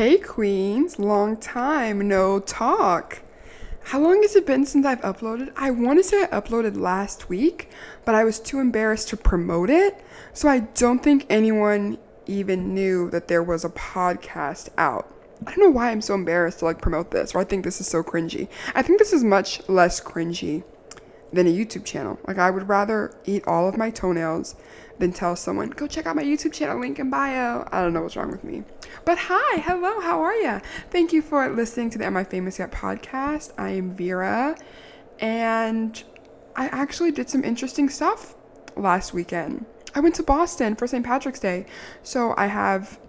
Hey, Queens. Long time no talk. How long has it been since I've uploaded? I want to say I uploaded last week, but I was too embarrassed to promote it. So I don't think anyone even knew that there was a podcast out. I don't know why I'm so embarrassed to like promote this, or I think this is so cringy. I think this is much less cringy than a YouTube channel. Like I would rather eat all of my toenails than tell someone, go check out my YouTube channel, link in bio. I don't know what's wrong with me. But hi, hello, how are you? Thank you for listening to the Am I Famous Yet podcast. I am Vera, and I actually did some interesting stuff last weekend. I went to Boston for St. Patrick's Day, so I have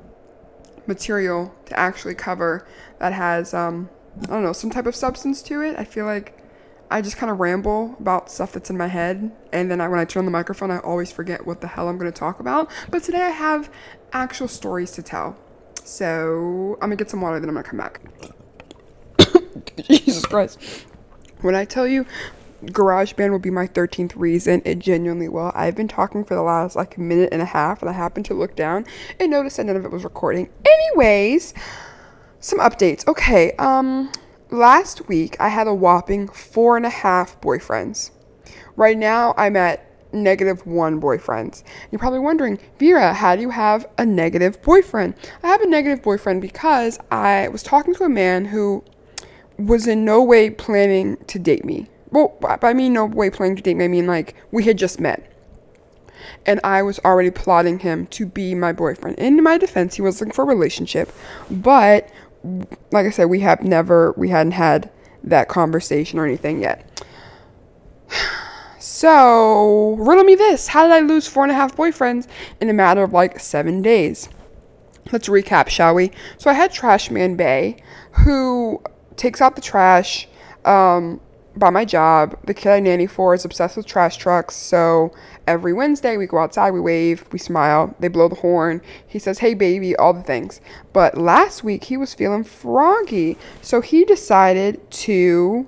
material to actually cover that has, um, I don't know, some type of substance to it. I feel like I just kind of ramble about stuff that's in my head, and then I, when I turn on the microphone, I always forget what the hell I'm going to talk about. But today I have actual stories to tell. So I'm gonna get some water, then I'm gonna come back. Jesus Christ. When I tell you GarageBand will be my 13th reason, it genuinely will. I've been talking for the last like minute and a half, and I happened to look down and notice that none of it was recording. Anyways, some updates. Okay, um, last week I had a whopping four and a half boyfriends. Right now I'm at negative one boyfriends. You're probably wondering, Vera, how do you have a negative boyfriend? I have a negative boyfriend because I was talking to a man who was in no way planning to date me. Well, by me, no way planning to date me, I mean like we had just met. And I was already plotting him to be my boyfriend. In my defense, he was looking for a relationship, but like I said, we have never, we hadn't had that conversation or anything yet. So, riddle me this. How did I lose four and a half boyfriends in a matter of like seven days? Let's recap, shall we? So, I had Trash Man Bay, who takes out the trash um, by my job. The kid I nanny for is obsessed with trash trucks. So, every Wednesday we go outside, we wave, we smile, they blow the horn. He says, Hey, baby, all the things. But last week he was feeling froggy. So, he decided to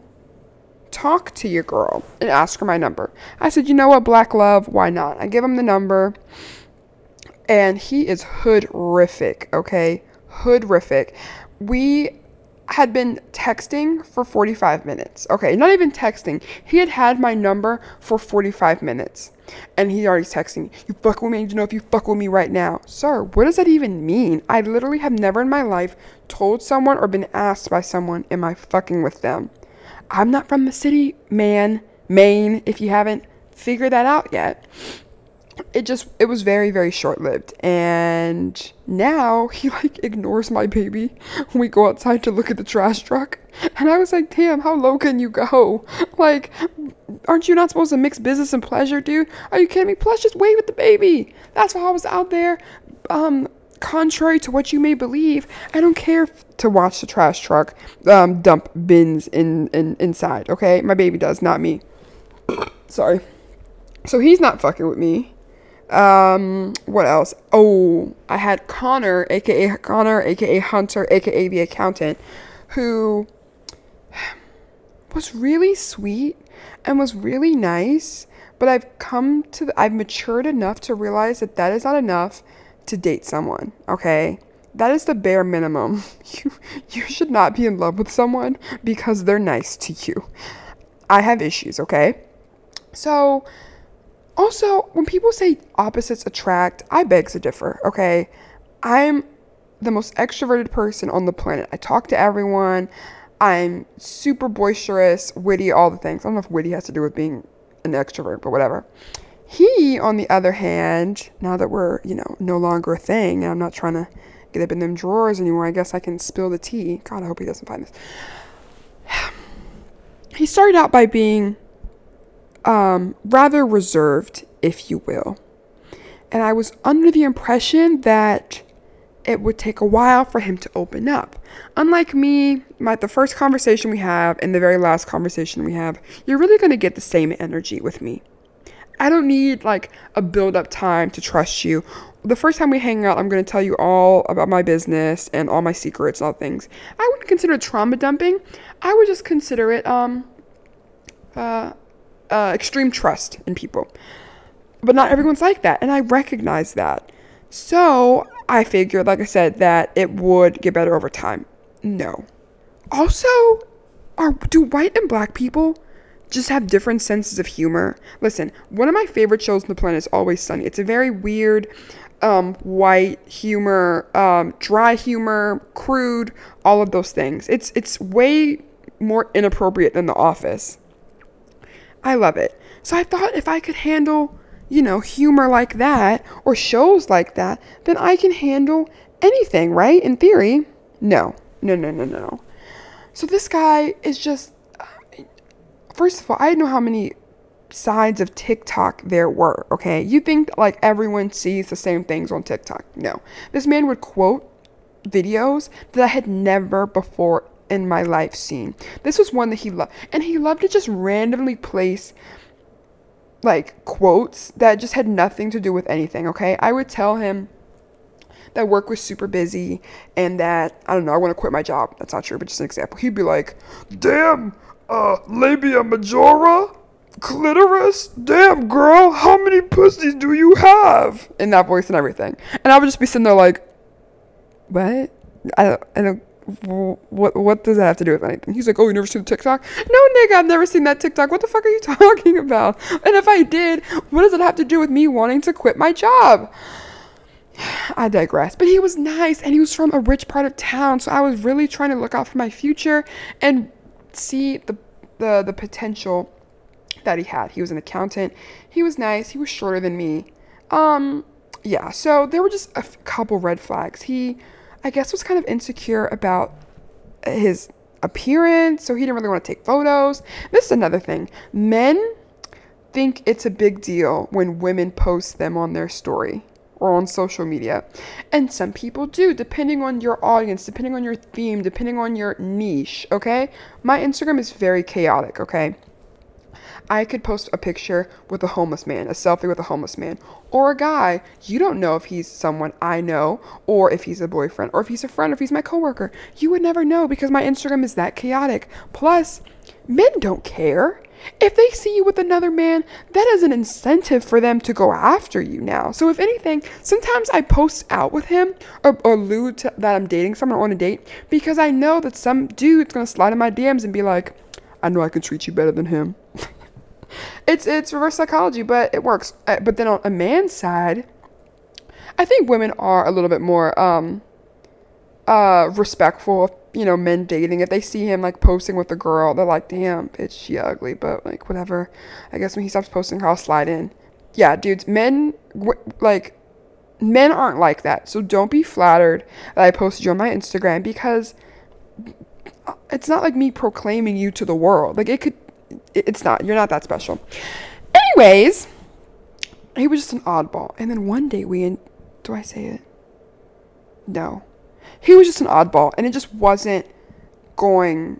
talk to your girl and ask her my number. I said, you know what, Black Love, why not? I give him the number, and he is hoodrific, okay? Hoodrific. We had been texting for 45 minutes. Okay, not even texting. He had had my number for 45 minutes. And he's already texting, me. you fuck with me, you know if you fuck with me right now. Sir, what does that even mean? I literally have never in my life told someone or been asked by someone, am I fucking with them? I'm not from the city, man, Maine, if you haven't figured that out yet. It just it was very very short-lived and now he like ignores my baby when we go outside to look at the trash truck. And I was like, "Damn, how low can you go? Like aren't you not supposed to mix business and pleasure, dude? Are you kidding me? Plus just wave at the baby. That's why I was out there um contrary to what you may believe, I don't care to watch the trash truck um, dump bins in, in inside. Okay, my baby does, not me. Sorry. So he's not fucking with me. Um, what else? Oh, I had Connor, aka Connor, aka Hunter, aka the accountant, who was really sweet and was really nice. But I've come to, the, I've matured enough to realize that that is not enough to date someone, okay? That is the bare minimum. You you should not be in love with someone because they're nice to you. I have issues, okay? So also, when people say opposites attract, I beg to differ, okay? I'm the most extroverted person on the planet. I talk to everyone. I'm super boisterous, witty, all the things. I don't know if witty has to do with being an extrovert, but whatever. He, on the other hand, now that we're, you know, no longer a thing, and I'm not trying to get up in them drawers anymore, I guess I can spill the tea. God, I hope he doesn't find this. He started out by being um, rather reserved, if you will. And I was under the impression that it would take a while for him to open up. Unlike me, my the first conversation we have and the very last conversation we have, you're really going to get the same energy with me. I don't need like a build up time to trust you. The first time we hang out, I'm going to tell you all about my business and all my secrets, and all things. I wouldn't consider trauma dumping. I would just consider it um uh, uh extreme trust in people. But not everyone's like that, and I recognize that. So, I figured, like I said, that it would get better over time. No. Also, are do white and black people just have different senses of humor? Listen, one of my favorite shows on the planet is Always Sunny. It's a very weird, um, white humor, um, dry humor, crude, all of those things. It's it's way more inappropriate than The Office. I love it. So I thought if I could handle, you know, humor like that or shows like that, then I can handle anything, right? In theory. No. No, no, no, no. So this guy is just uh, first of all, I didn't know how many sides of TikTok there were, okay? You think like everyone sees the same things on TikTok. No. This man would quote videos that I had never before in my life scene. This was one that he loved. And he loved to just randomly place like quotes that just had nothing to do with anything, okay? I would tell him that work was super busy and that I don't know, I want to quit my job. That's not true, but just an example. He'd be like, "Damn, uh, labia majora, clitoris. Damn, girl, how many pussies do you have?" In that voice and everything, and I would just be sitting there like, "What? I don't, I don't." What what does that have to do with anything? He's like, oh, you never seen the TikTok? No, nigga, I've never seen that TikTok. What the fuck are you talking about? And if I did, what does it have to do with me wanting to quit my job? I digress. But he was nice and he was from a rich part of town, so I was really trying to look out for my future and see the the the potential that he had. He was an accountant. He was nice. He was shorter than me. Um yeah, so there were just a couple red flags. He I guess was kind of insecure about uh, his appearance, so he didn't really want to take photos. This is another thing. Men think it's a big deal when women post them on their story or on social media. And some people do, depending on your audience, depending on your theme, depending on your niche, okay? My Instagram is very chaotic, okay? I could post a picture with a homeless man, a selfie with a homeless man, or a guy. You don't know if he's someone I know, or if he's a boyfriend, or if he's a friend, or if he's my coworker. You would never know because my Instagram is that chaotic. Plus, men don't care. If they see you with another man, that is an incentive for them to go after you now. So, if anything, sometimes I post out with him or, or allude to that I'm dating someone or on a date because I know that some dude's gonna slide in my DMs and be like, I know I can treat you better than him. it's it's reverse psychology, but it works. Uh, but then on a man's side, I think women are a little bit more um uh respectful of you know men dating. If they see him like posting with a girl, they're like, "Damn, bitch, she ugly," but like whatever. I guess when he stops posting her, I'll slide in. Yeah, dudes, men like men aren't like that. So don't be flattered that I posted you on my Instagram because it's not like me proclaiming you to the world. Like it could it's not. You're not that special. Anyways, he was just an oddball. And then one day we, in, do I say it? No. He was just an oddball, and it just wasn't going.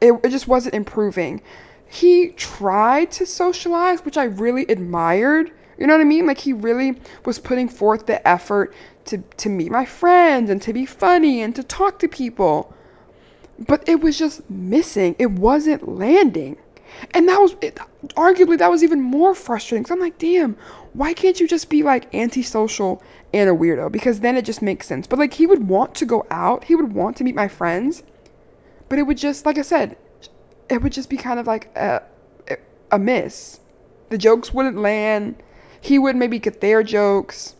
It, it just wasn't improving. He tried to socialize, which I really admired. You know what I mean? Like he really was putting forth the effort to to meet my friends and to be funny and to talk to people. But it was just missing. It wasn't landing. And that was it, arguably that was even more frustrating. Cause I'm like, damn, why can't you just be like antisocial and a weirdo? Because then it just makes sense. But like he would want to go out, he would want to meet my friends, but it would just, like I said, it would just be kind of like a, a miss. The jokes wouldn't land. He would maybe get their jokes.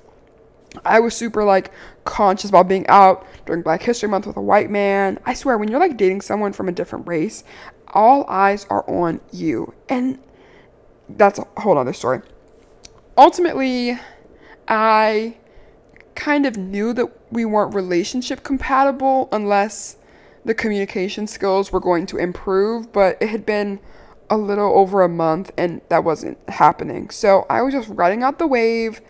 I was super like conscious about being out during Black History Month with a white man. I swear, when you're like dating someone from a different race, all eyes are on you. And that's a whole other story. Ultimately, I kind of knew that we weren't relationship compatible unless the communication skills were going to improve, but it had been a little over a month and that wasn't happening. So I was just riding out the wave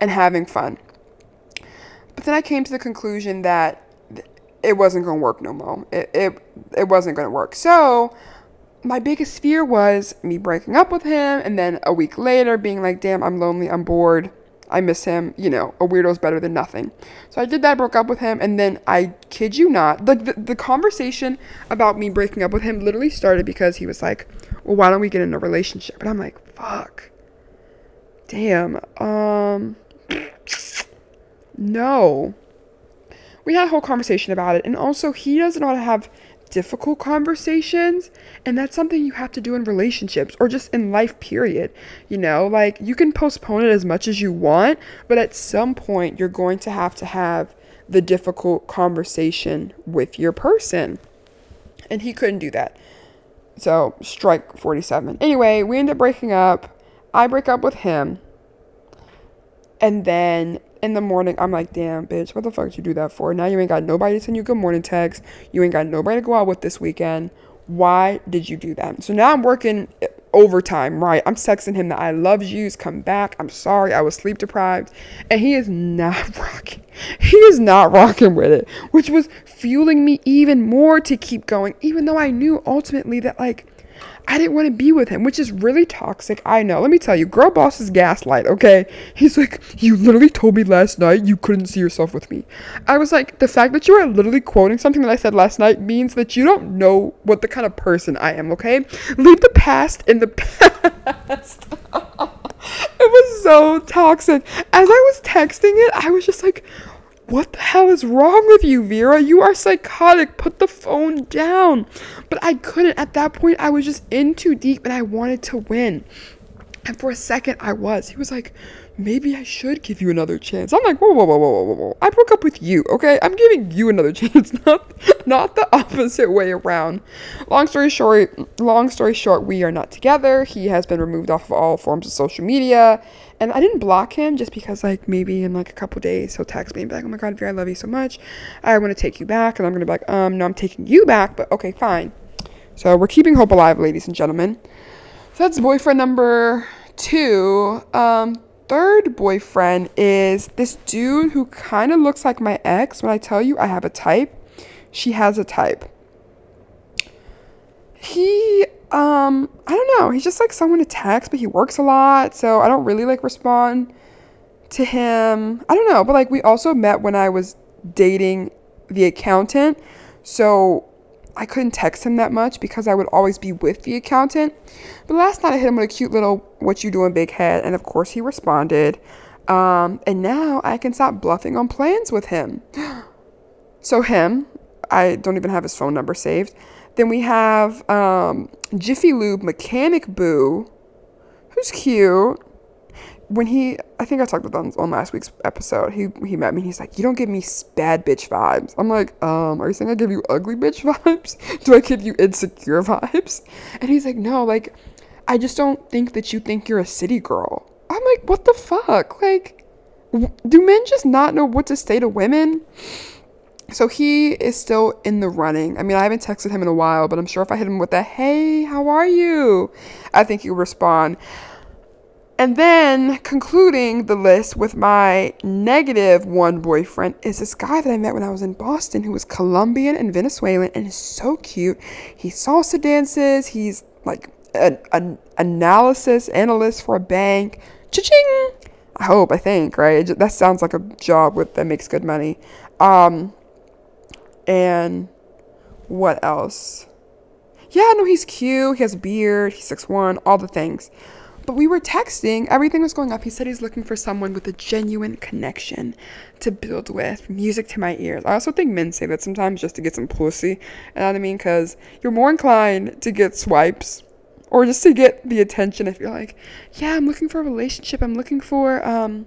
and having fun. But then I came to the conclusion that it wasn't going to work no more. It, it, it wasn't going to work. So my biggest fear was me breaking up with him and then a week later being like, damn, I'm lonely, I'm bored, I miss him. You know, a weirdo's better than nothing. So I did that, broke up with him, and then I kid you not, the, the conversation about me breaking up with him literally started because he was like, well, why don't we get in a relationship? And I'm like, fuck. Damn. Um. No. We had a whole conversation about it. And also, he doesn't know how to have difficult conversations. And that's something you have to do in relationships or just in life, period. You know, like you can postpone it as much as you want, but at some point, you're going to have to have the difficult conversation with your person. And he couldn't do that. So, strike 47. Anyway, we end up breaking up. I break up with him. And then in the morning, I'm like, damn, bitch, what the fuck did you do that for? Now you ain't got nobody to send you good morning text. You ain't got nobody to go out with this weekend. Why did you do that? So now I'm working overtime, right? I'm texting him that I love yous, come back. I'm sorry, I was sleep deprived. And he is not rocking. He is not rocking with it, which was fueling me even more to keep going, even though I knew ultimately that, like, I didn't want to be with him, which is really toxic. I know. Let me tell you, girl boss is gaslight, okay? He's like, You literally told me last night you couldn't see yourself with me. I was like, The fact that you are literally quoting something that I said last night means that you don't know what the kind of person I am, okay? Leave the past in the past. it was so toxic. As I was texting it, I was just like, what the hell is wrong with you, Vera? You are psychotic. Put the phone down. But I couldn't. At that point, I was just in too deep and I wanted to win. And for a second, I was. He was like, maybe I should give you another chance. I'm like, whoa, whoa, whoa, whoa, whoa, whoa. I broke up with you, okay? I'm giving you another chance, not, not the opposite way around. Long story short, long story short, we are not together. He has been removed off of all forms of social media. And I didn't block him just because, like, maybe in like a couple days he'll text me and be like, "Oh my God, Vera, I love you so much. I want to take you back." And I'm gonna be like, "Um, no, I'm taking you back." But okay, fine. So we're keeping hope alive, ladies and gentlemen. So that's boyfriend number two. Um, third boyfriend is this dude who kind of looks like my ex. When I tell you I have a type, she has a type. He um, I don't know. He's just like someone to text, but he works a lot, so I don't really like respond to him. I don't know, but like we also met when I was dating the accountant, so I couldn't text him that much because I would always be with the accountant. But last night I hit him with a cute little "What you doing, big head?" and of course he responded. Um, and now I can stop bluffing on plans with him. so him, I don't even have his phone number saved. Then we have um, Jiffy Lube Mechanic Boo, who's cute. When he, I think I talked about on, on last week's episode, he he met me. He's like, "You don't give me bad bitch vibes." I'm like, "Um, are you saying I give you ugly bitch vibes? Do I give you insecure vibes?" And he's like, "No, like, I just don't think that you think you're a city girl." I'm like, "What the fuck? Like, do men just not know what to say to women?" So he is still in the running. I mean, I haven't texted him in a while, but I'm sure if I hit him with a hey, how are you? I think he'll respond. And then concluding the list with my negative one boyfriend is this guy that I met when I was in Boston who was Colombian and Venezuelan and is so cute. He salsa dances. He's like an, an analysis analyst for a bank. Cha-ching! I hope, I think, right? That sounds like a job with that makes good money. Um, and what else? Yeah, no, he's cute. He has a beard. He's 6'1, all the things. But we were texting, everything was going up. He said he's looking for someone with a genuine connection to build with, music to my ears. I also think men say that sometimes just to get some pussy. You know what I mean? Because you're more inclined to get swipes or just to get the attention if you're like, yeah, I'm looking for a relationship. I'm looking for, um,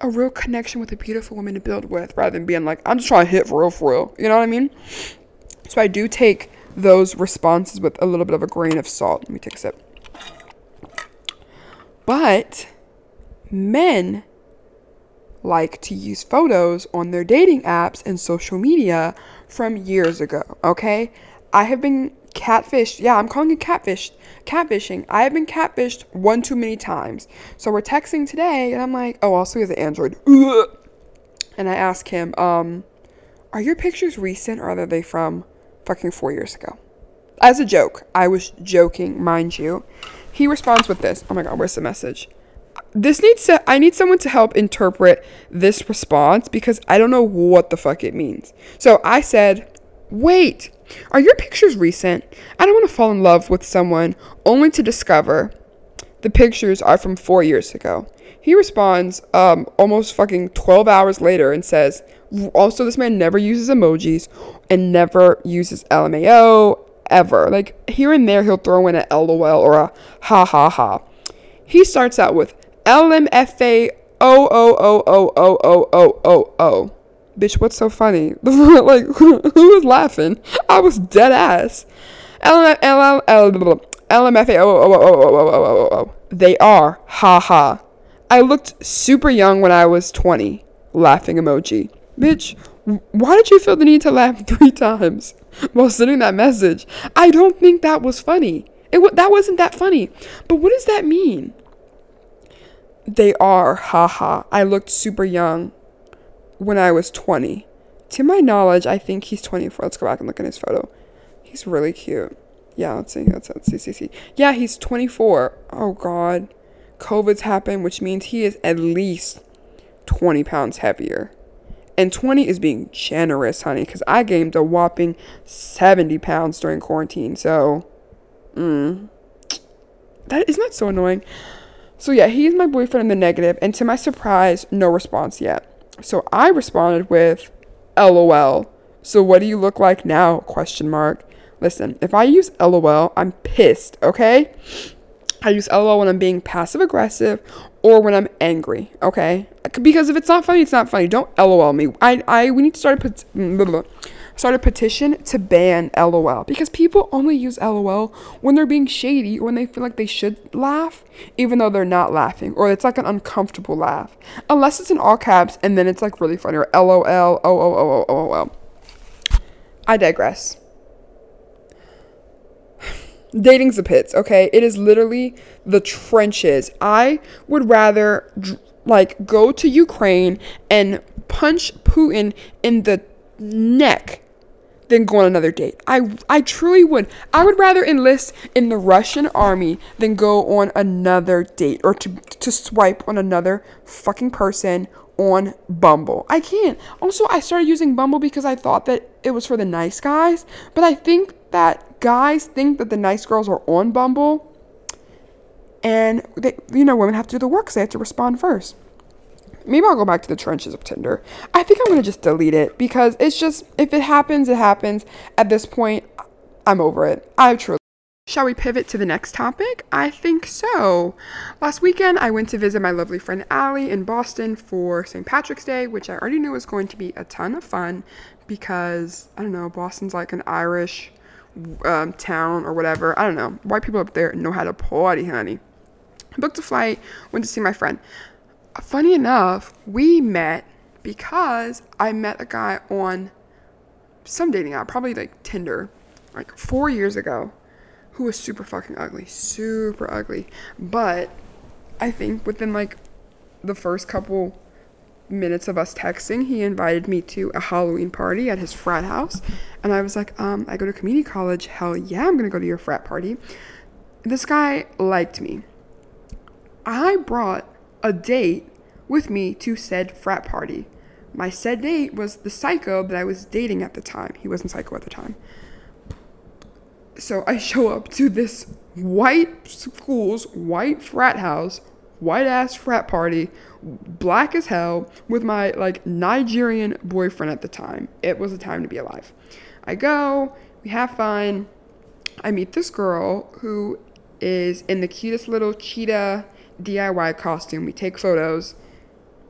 a real connection with a beautiful woman to build with rather than being like, I'm just trying to hit for real, for real. You know what I mean? So I do take those responses with a little bit of a grain of salt. Let me take a sip. But men like to use photos on their dating apps and social media from years ago, okay? I have been catfished. Yeah, I'm calling it catfish. Catfishing. I have been catfished one too many times. So we're texting today, and I'm like, oh, also he has an Android. Ugh. And I ask him, um, are your pictures recent or are they from fucking four years ago? As a joke. I was joking, mind you. He responds with this. Oh my god, where's the message? This needs to I need someone to help interpret this response because I don't know what the fuck it means. So I said, "Wait, are your pictures recent? I don't want to fall in love with someone only to discover the pictures are from four years ago. He responds um, almost fucking 12 hours later and says, also, this man never uses emojis and never uses LMAO ever. Like, here and there, he'll throw in a LOL or a ha ha ha. He starts out with LMFA O O O O O O O O O bitch, what's so funny? like, who, was laughing? I was dead ass. LMFAO. They are. Ha ha. I looked super young when I was 20. Laughing emoji. Bitch, why did you feel the need to laugh three times while sending that message? I don't think that was funny. It w- that wasn't that funny. But what does that mean? They are. Ha ha. I looked super young when I was 20. To my knowledge, I think he's 24. Let's go back and look at his photo. He's really cute. Yeah, let's see. Let's, let's see, see, see. Yeah, he's 24. Oh, God. COVID's happened, which means he is at least 20 pounds heavier. And 20 is being generous, honey, because I gained a whopping 70 pounds during quarantine. So, mm, that isn't that so annoying. So yeah, he's my boyfriend in the negative, and to my surprise, no response yet. So I responded with, "LOL." So what do you look like now? Question mark. Listen, if I use LOL, I'm pissed. Okay. I use LOL when I'm being passive aggressive or when I'm angry, okay? Because if it's not funny, it's not funny. Don't LOL me. I, I we need to start a pet- start a petition to ban LOL because people only use LOL when they're being shady or when they feel like they should laugh even though they're not laughing or it's like an uncomfortable laugh. Unless it's in all caps and then it's like really funny or LOL, oh oh oh oh oh oh. I digress. Dating's the pits, okay? It is literally the trenches. I would rather like go to Ukraine and punch Putin in the neck than go on another date. I I truly would. I would rather enlist in the Russian army than go on another date or to to swipe on another fucking person on Bumble. I can't. Also, I started using Bumble because I thought that it was for the nice guys, but I think that guys think that the nice girls are on Bumble and they you know, women have to do the work, they have to respond first. Maybe I'll go back to the trenches of Tinder. I think I'm to just delete it because it's just if it happens, it happens. At this point, I'm over it. I truly Shall we pivot to the next topic? I think so. Last weekend, I went to visit my lovely friend Allie in Boston for St. Patrick's Day, which I already knew was going to be a ton of fun because, I don't know, Boston's like an Irish um, town or whatever. I don't know. White people up there know how to party, honey. booked a flight, went to see my friend. Funny enough, we met because I met a guy on some dating app, probably like Tinder, like four years ago who was super fucking ugly, super ugly. But I think within like the first couple minutes of us texting, he invited me to a Halloween party at his frat house. And I was like, um, I go to community college. Hell yeah, I'm gonna go to your frat party. This guy liked me. I brought a date with me to said frat party. My said date was the psycho that I was dating at the time. He wasn't psycho at the time. So I show up to this white school's white frat house, white ass frat party, black as hell, with my like Nigerian boyfriend at the time. It was a time to be alive. I go, we have fun. I meet this girl who is in the cutest little cheetah DIY costume. We take photos.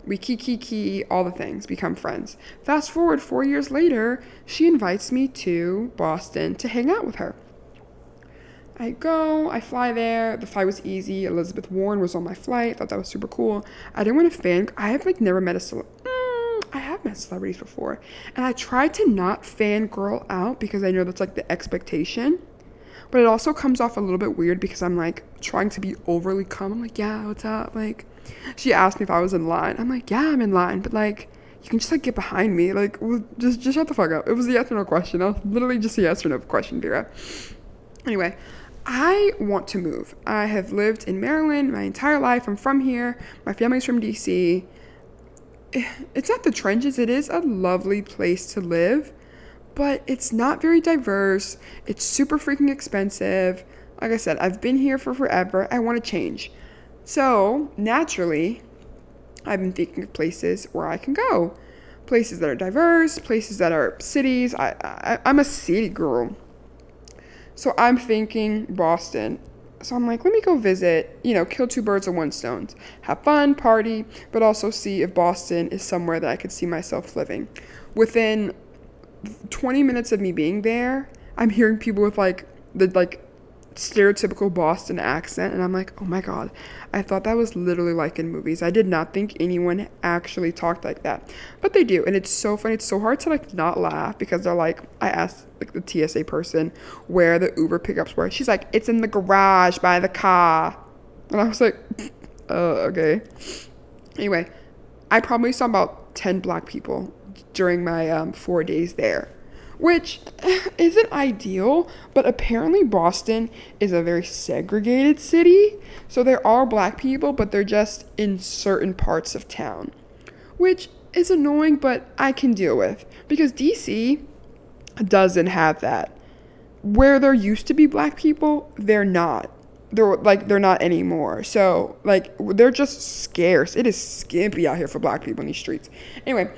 We kiki key, all the things, become friends. Fast forward four years later, she invites me to Boston to hang out with her. I go, I fly there. The flight was easy. Elizabeth Warren was on my flight. Thought that was super cool. I didn't want to fan. I have like never met a cele- mm, I have met celebrities before, and I tried to not fangirl out because I know that's like the expectation. But it also comes off a little bit weird because I'm like trying to be overly calm. I'm like, yeah, what's up? Like, she asked me if I was in line. I'm like, yeah, I'm in line, but like, you can just like get behind me. Like, just just shut the fuck up. It was a yes or no question. I was literally just a yes or no question, Vera. Anyway, I want to move. I have lived in Maryland my entire life. I'm from here. My family's from DC. It's not the trenches. It is a lovely place to live, but it's not very diverse. It's super freaking expensive. Like I said, I've been here for forever. I want to change. So, naturally, I've been thinking of places where I can go. Places that are diverse, places that are cities. I, I I'm a city girl. So I'm thinking Boston. So I'm like, let me go visit, you know, kill two birds with one stone. Have fun, party, but also see if Boston is somewhere that I could see myself living. Within 20 minutes of me being there, I'm hearing people with like the like stereotypical Boston accent, and I'm like, oh my god, I thought that was literally like in movies. I did not think anyone actually talked like that, but they do, and it's so funny. It's so hard to like not laugh because they're like, I asked like the TSA person where the Uber pickups were. She's like, it's in the garage by the car, and I was like, uh, okay. Anyway, I probably saw about ten black people during my um, four days there which isn't ideal, but apparently Boston is a very segregated city. So there are black people, but they're just in certain parts of town, which is annoying, but I can deal with because DC doesn't have that. Where there used to be black people, they're not. They're like they're not anymore. So like they're just scarce. It is skimpy out here for black people in these streets. Anyway,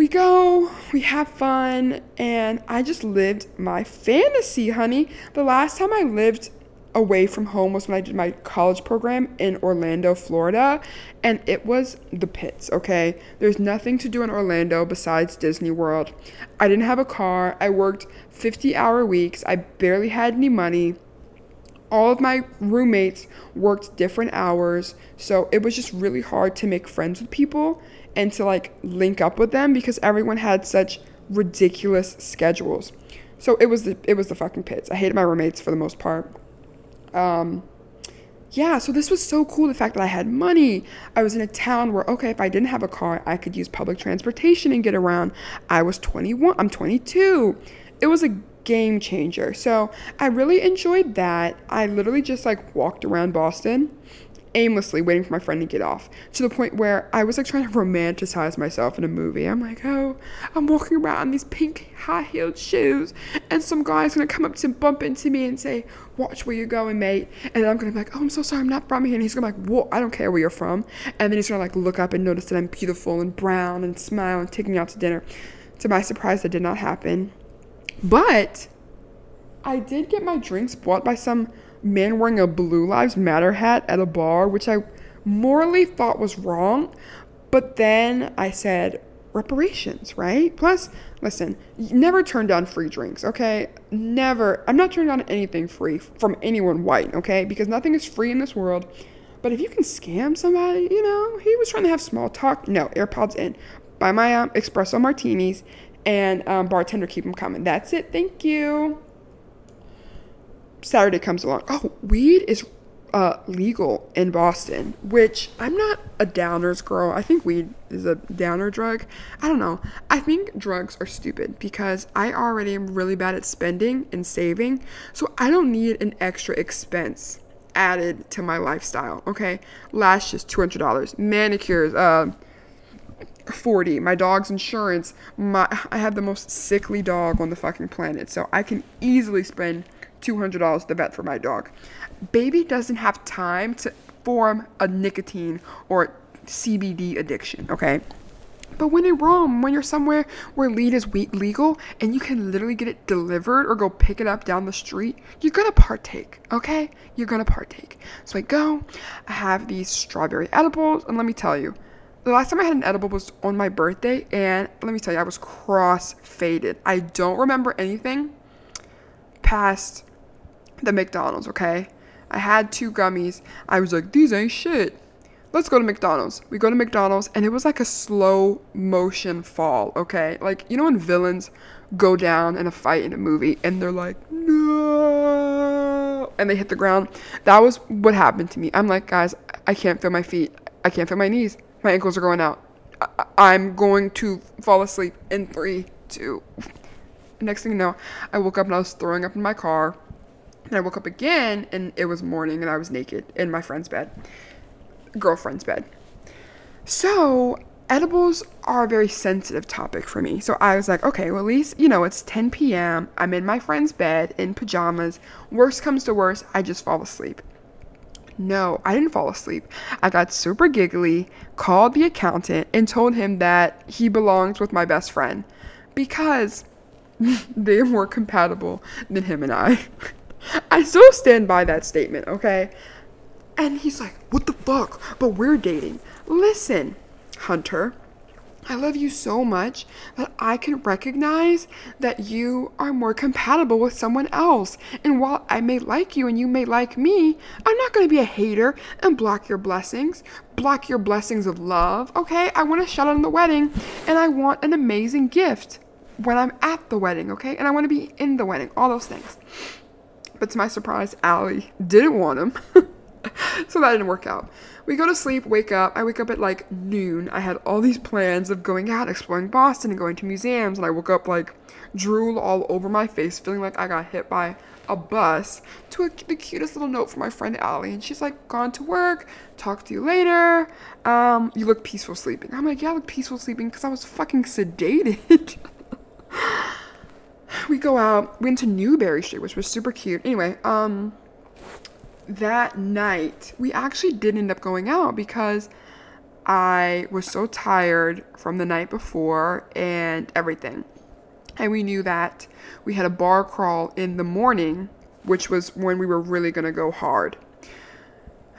we go, we have fun, and I just lived my fantasy, honey. The last time I lived away from home was when I did my college program in Orlando, Florida, and it was the pits, okay? There's nothing to do in Orlando besides Disney World. I didn't have a car. I worked 50 hour weeks. I barely had any money. All of my roommates worked different hours, so it was just really hard to make friends with people and to like link up with them because everyone had such ridiculous schedules. So it was the it was the fucking pits. I hated my roommates for the most part. Um yeah, so this was so cool the fact that I had money. I was in a town where okay, if I didn't have a car, I could use public transportation and get around. I was 21, I'm 22. It was a game changer. So, I really enjoyed that. I literally just like walked around Boston aimlessly waiting for my friend to get off to the point where I was like trying to romanticize myself in a movie. I'm like, oh, I'm walking around in these pink high heeled shoes, and some guy's gonna come up to bump into me and say, Watch where you're going, mate. And I'm gonna be like, Oh, I'm so sorry, I'm not from here. And he's gonna be like, What? I don't care where you're from. And then he's gonna like look up and notice that I'm beautiful and brown and smile and take me out to dinner. To my surprise, that did not happen. But I did get my drinks bought by some man wearing a Blue Lives Matter hat at a bar, which I morally thought was wrong. But then I said, reparations, right? Plus, listen, never turn down free drinks, okay? Never. I'm not turning down anything free from anyone white, okay? Because nothing is free in this world. But if you can scam somebody, you know, he was trying to have small talk. No, AirPods in. Buy my um, espresso martinis and um, bartender keep them coming. That's it. Thank you. Saturday comes along. Oh, weed is uh, legal in Boston, which I'm not a downers girl. I think weed is a downer drug. I don't know. I think drugs are stupid because I already am really bad at spending and saving, so I don't need an extra expense added to my lifestyle. Okay, lashes two hundred dollars, manicures uh, forty. My dog's insurance. My I have the most sickly dog on the fucking planet, so I can easily spend $200 to vet for my dog. Baby doesn't have time to form a nicotine or CBD addiction, okay? But when in Rome, when you're somewhere where weed is legal and you can literally get it delivered or go pick it up down the street, you're gonna partake, okay? You're gonna partake. So I go, I have these strawberry edibles, and let me tell you, the last time I had an edible was on my birthday, and let me tell you, I was cross faded. I don't remember anything past the McDonald's, okay? I had two gummies. I was like, these ain't shit. Let's go to McDonald's. We go to McDonald's and it was like a slow motion fall, okay? Like, you know when villains go down in a fight in a movie and they're like, no, and they hit the ground? That was what happened to me. I'm like, guys, I can't feel my feet. I can't feel my knees. My ankles are going out. I- am going to fall asleep in three, two. Next thing you know, I woke up and I was throwing up in my car. And I woke up again and it was morning and I was naked in my friend's bed, girlfriend's bed. So, edibles are a very sensitive topic for me. So I was like, okay, well, at least, you know, it's 10 p.m. I'm in my friend's bed in pajamas. Worst comes to worst, I just fall asleep. No, I didn't fall asleep. I got super giggly, called the accountant, and told him that he belongs with my best friend because they're more compatible than him and I. I still stand by that statement, okay? And he's like, What the fuck? But we're dating. Listen, Hunter, I love you so much that I can recognize that you are more compatible with someone else. And while I may like you and you may like me, I'm not going to be a hater and block your blessings, block your blessings of love. Okay? I want to shout out on the wedding and I want an amazing gift when I'm at the wedding. Okay? And I want to be in the wedding, all those things. But to my surprise, Allie didn't want him. so that didn't work out. We go to sleep, wake up. I wake up at like noon. I had all these plans of going out, exploring Boston, and going to museums. And I woke up like drool all over my face, feeling like I got hit by a bus to a, the cutest little note from my friend Allie. And she's like, Gone to work, talk to you later. Um, you look peaceful sleeping. I'm like, Yeah, I look peaceful sleeping because I was fucking sedated. we go out, We went to Newbury Street, which was super cute. Anyway, um, that night, we actually did end up going out because I was so tired from the night before and everything. And we knew that we had a bar crawl in the morning, which was when we were really to go hard.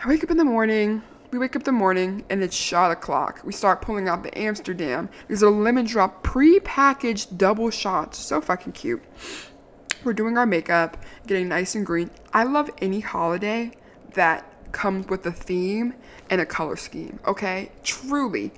I wake up in the morning. We wake up the morning and it's shot o'clock. We start pulling out the Amsterdam. These are lemon drop pre-packaged double shots. So fucking cute. We're doing our makeup, getting nice and green. I love any holiday that comes with a theme and a color scheme, okay? Truly.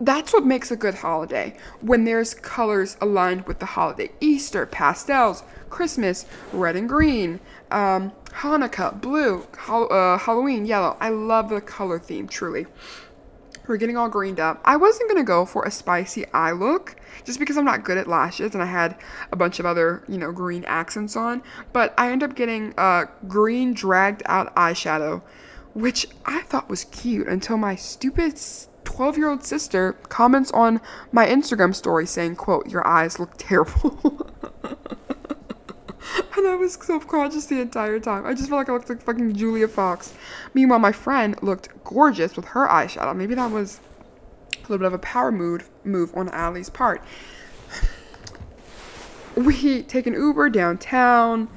That's what makes a good holiday when there's colors aligned with the holiday. Easter, pastels, Christmas, red and green, um, Hanukkah, blue, uh, Halloween, yellow. I love the color theme, truly. We're getting all greened up. I wasn't gonna go for a spicy eye look just because I'm not good at lashes and I had a bunch of other, you know, green accents on. But I end up getting a green dragged out eyeshadow, which I thought was cute until my stupid 12 year old sister comments on my Instagram story saying, quote, your eyes look terrible. and I was self conscious the entire time. I just felt like I looked like fucking Julia Fox. Meanwhile, my friend looked gorgeous with her eyeshadow. Maybe that was a little bit of a power move move on Allie's part. We take an Uber downtown.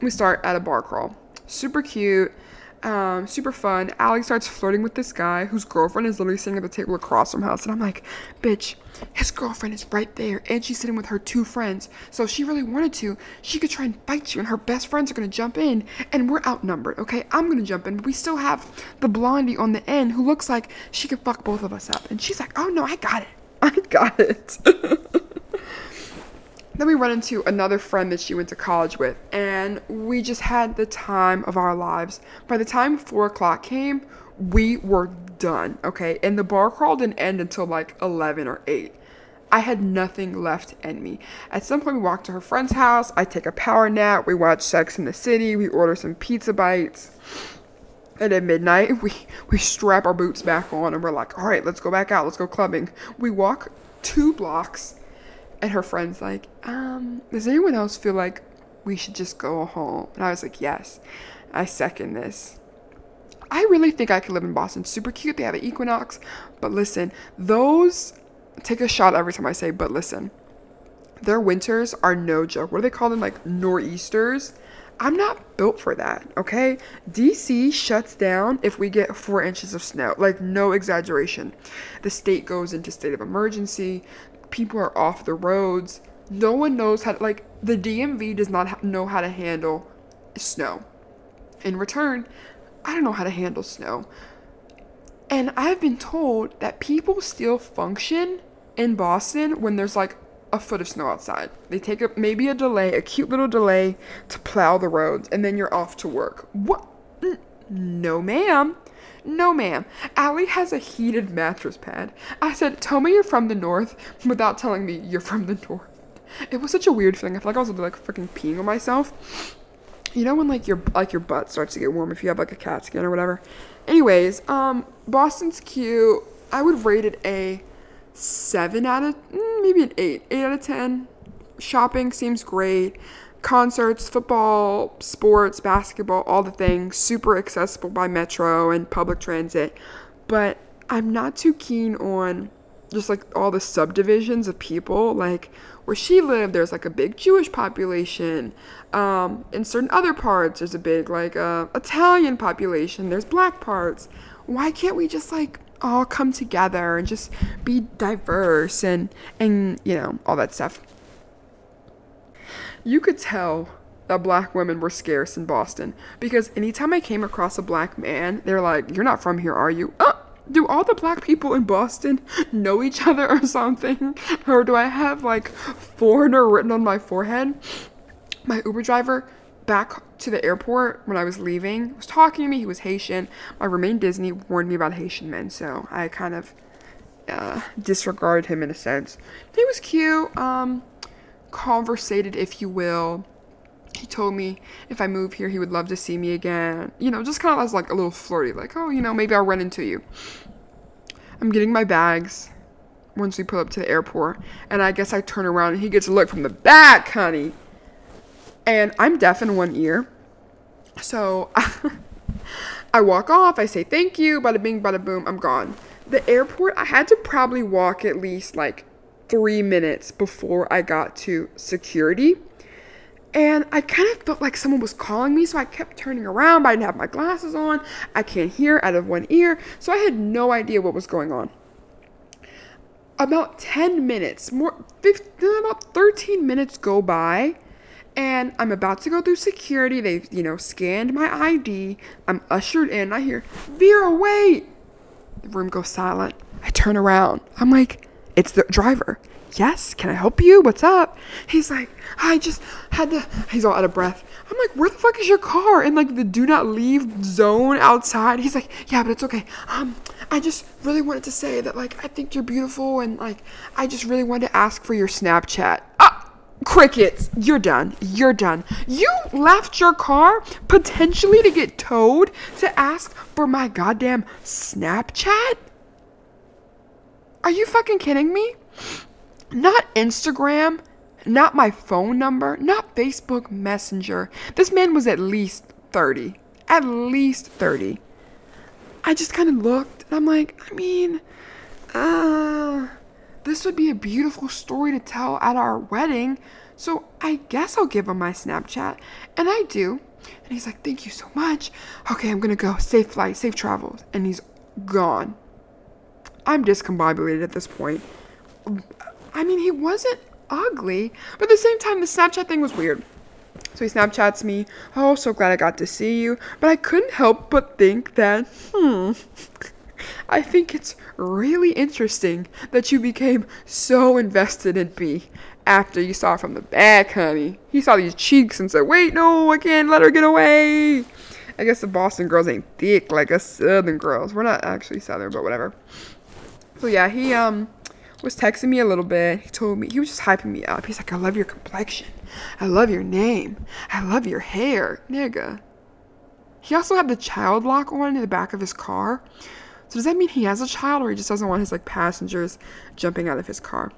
We start at a bar crawl. Super cute. Um, super fun. Alex starts flirting with this guy whose girlfriend is literally sitting at the table across from us. And I'm like, bitch, his girlfriend is right there. And she's sitting with her two friends. So if she really wanted to, she could try and fight you. And her best friends are going to jump in. And we're outnumbered, okay? I'm going to jump in. But we still have the blondie on the end who looks like she could fuck both of us up. And she's like, oh no, I got it. I got it. Then we run into another friend that she went to college with, and we just had the time of our lives. By the time four o'clock came, we were done, okay? And the bar crawl didn't end until like 11 or 8. I had nothing left in me. At some point, we walked to her friend's house. I take a power nap. We watch Sex in the City. We order some pizza bites. And at midnight, we, we strap our boots back on and we're like, all right, let's go back out. Let's go clubbing. We walk two blocks and her friend's like, um, does anyone else feel like we should just go home? And I was like, yes, I second this. I really think I could live in Boston. Super cute. They have an Equinox. But listen, those take a shot every time I say, but listen. Their winters are no joke. What do they call them? Like nor'easters. I'm not built for that, okay? DC shuts down if we get four inches of snow. Like, no exaggeration. The state goes into state of emergency people are off the roads. No one knows how to, like, the DMV does not know how to handle snow. In return, I don't know how to handle snow. And I've been told that people still function in Boston when there's like a foot of snow outside. They take maybe a delay, a cute little delay to plow the roads, and then you're off to work. What? No, ma'am. No, ma'am. Allie has a heated mattress pad. I said, Tell me you're from the north without telling me you're from the north. It was such a weird feeling. I feel like I was like freaking peeing on myself. You know when like your like your butt starts to get warm if you have like a cat skin or whatever. Anyways, um, Boston's cute. I would rate it a seven out of mm, maybe an eight, eight out of ten. Shopping seems great concerts, football, sports, basketball, all the things, super accessible by metro and public transit. But I'm not too keen on just like all the subdivisions of people. Like where she lived, there's like a big Jewish population. Um, in certain other parts, there's a big like uh, Italian population. There's black parts. Why can't we just like all come together and just be diverse and and you know all that stuff? You could tell that black women were scarce in Boston because anytime I came across a black man, they're like, "You're not from here, are you?" Uh, do all the black people in Boston know each other or something? Or do I have like foreigner written on my forehead? My Uber driver back to the airport when I was leaving was talking to me. He was Haitian. My roommate Disney warned me about Haitian men, so I kind of uh, disregarded him in a sense. He was cute, um, conversated, if you will. He told me if I move here, he would love to see me again. You know, just kind of as like a little flirty, like, oh, you know, maybe I'll run into you. I'm getting my bags once we pull up to the airport, and I guess I turn around and he gets a look from the back, honey. And I'm deaf in one ear. So I walk off, I say thank you, bada bing, bada boom, I'm gone. The airport, I had to probably walk at least like three minutes before I got to security. And I kind of felt like someone was calling me, so I kept turning around, but I didn't have my glasses on. I can't hear out of one ear, so I had no idea what was going on. About 10 minutes, more 15, about 13 minutes go by, and I'm about to go through security. They've, you know, scanned my ID. I'm ushered in. I hear, Vera, wait! The room goes silent. I turn around. I'm like, it's the driver. Yes, can I help you? What's up? He's like, I just had to. He's all out of breath. I'm like, where the fuck is your car? In like the do not leave zone outside. He's like, yeah, but it's okay. Um, I just really wanted to say that like I think you're beautiful and like I just really wanted to ask for your Snapchat. Ah, crickets. You're done. You're done. You left your car potentially to get towed to ask for my goddamn Snapchat. Are you fucking kidding me? Not Instagram, not my phone number, not Facebook Messenger. This man was at least 30. At least 30. I just kind of looked and I'm like, I mean, uh, this would be a beautiful story to tell at our wedding. So I guess I'll give him my Snapchat. And I do. And he's like, thank you so much. Okay, I'm going to go. Safe flight, safe travels. And he's gone. I'm discombobulated at this point. I mean, he wasn't ugly, but at the same time, the Snapchat thing was weird. So he Snapchats me, oh, so glad I got to see you. But I couldn't help but think that, hmm, I think it's really interesting that you became so invested in me after you saw from the back, honey. He saw these cheeks and said, wait, no, I can't let her get away. I guess the Boston girls ain't thick like us Southern girls. We're not actually Southern, but whatever. So yeah, he, um, was texting me a little bit. He told me, he was just hyping me up. He's like, I love your complexion. I love your name. I love your hair. Nigga. He also had the child lock on in the back of his car. So does that mean he has a child or he just doesn't want his like passengers jumping out of his car?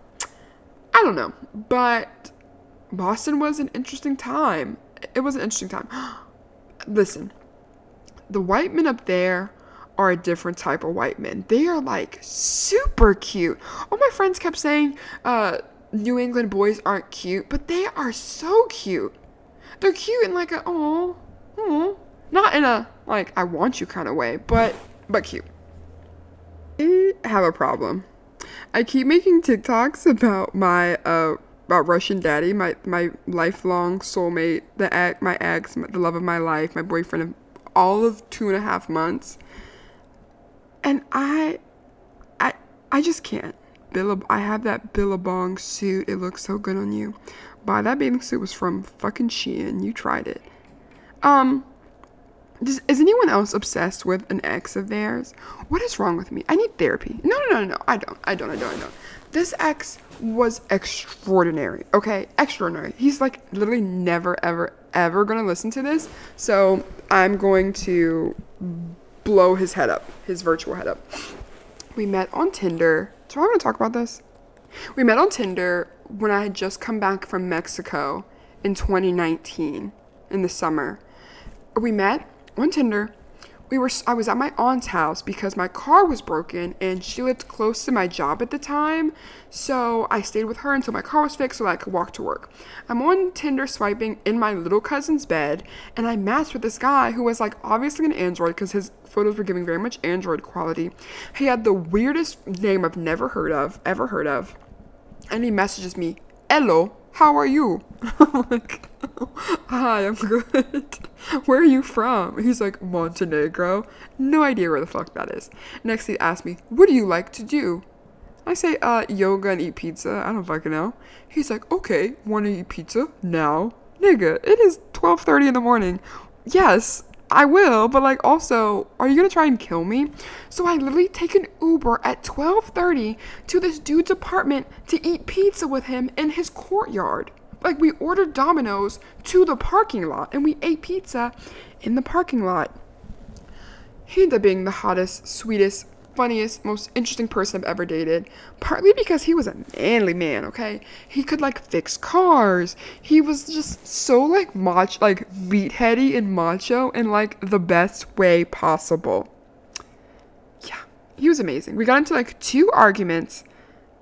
I don't know. But Boston was an interesting time. It was an interesting time. Listen, the white men up there are a different type of white men. They are like super cute. All my friends kept saying uh, New England boys aren't cute, but they are so cute. They're cute in like a oh, oh, not in a like I want you kind of way, but but cute. I have a problem. I keep making TikToks about my uh about Russian daddy, my my lifelong soulmate, the ex, my ex, the love of my life, my boyfriend of all of two and a half months and I, I, I just can't. Billab- I have that Billabong suit. It looks so good on you. Buy that bathing suit was from fucking Shein. You tried it. Um, does, is anyone else obsessed with an ex of theirs? What is wrong with me? I need therapy. No, no, no, no. I don't. I don't. I don't. I don't. This ex was extraordinary. Okay, extraordinary. He's like literally never, ever, ever gonna listen to this. So I'm going to blow his head up, his virtual head up. We met on Tinder. Do I want to talk about this? We met on Tinder when I had just come back from Mexico in 2019 in the summer. We met on Tinder. We were I was at my aunt's house because my car was broken and she lived close to my job at the time. So I stayed with her until my car was fixed so I could walk to work. I'm on Tinder swiping in my little cousin's bed and I matched with this guy who was like obviously an android because his photos were giving very much android quality. He had the weirdest name I've never heard of, ever heard of. And he messages me, "Hello, how are you?" I'm like, "Hi, I'm good." where are you from? He's like, Montenegro. No idea where the fuck that is. Next, he asks me, what do you like to do? I say, uh, yoga and eat pizza. I don't fucking know. He's like, okay, wanna eat pizza? Now? Nigga, it is 12.30 in the morning. Yes, I will, but like also, are you gonna try and kill me? So I literally take an Uber at 12:30 to this dude's apartment to eat pizza with him in his courtyard. Like we ordered Domino's to the parking lot and we ate pizza in the parking lot. He ended up being the hottest, sweetest, funniest, most interesting person I've ever dated. Partly because he was a manly man, okay? He could like fix cars. He was just so like macho, like meatheady and macho in like the best way possible. Yeah, he was amazing. We got into like two arguments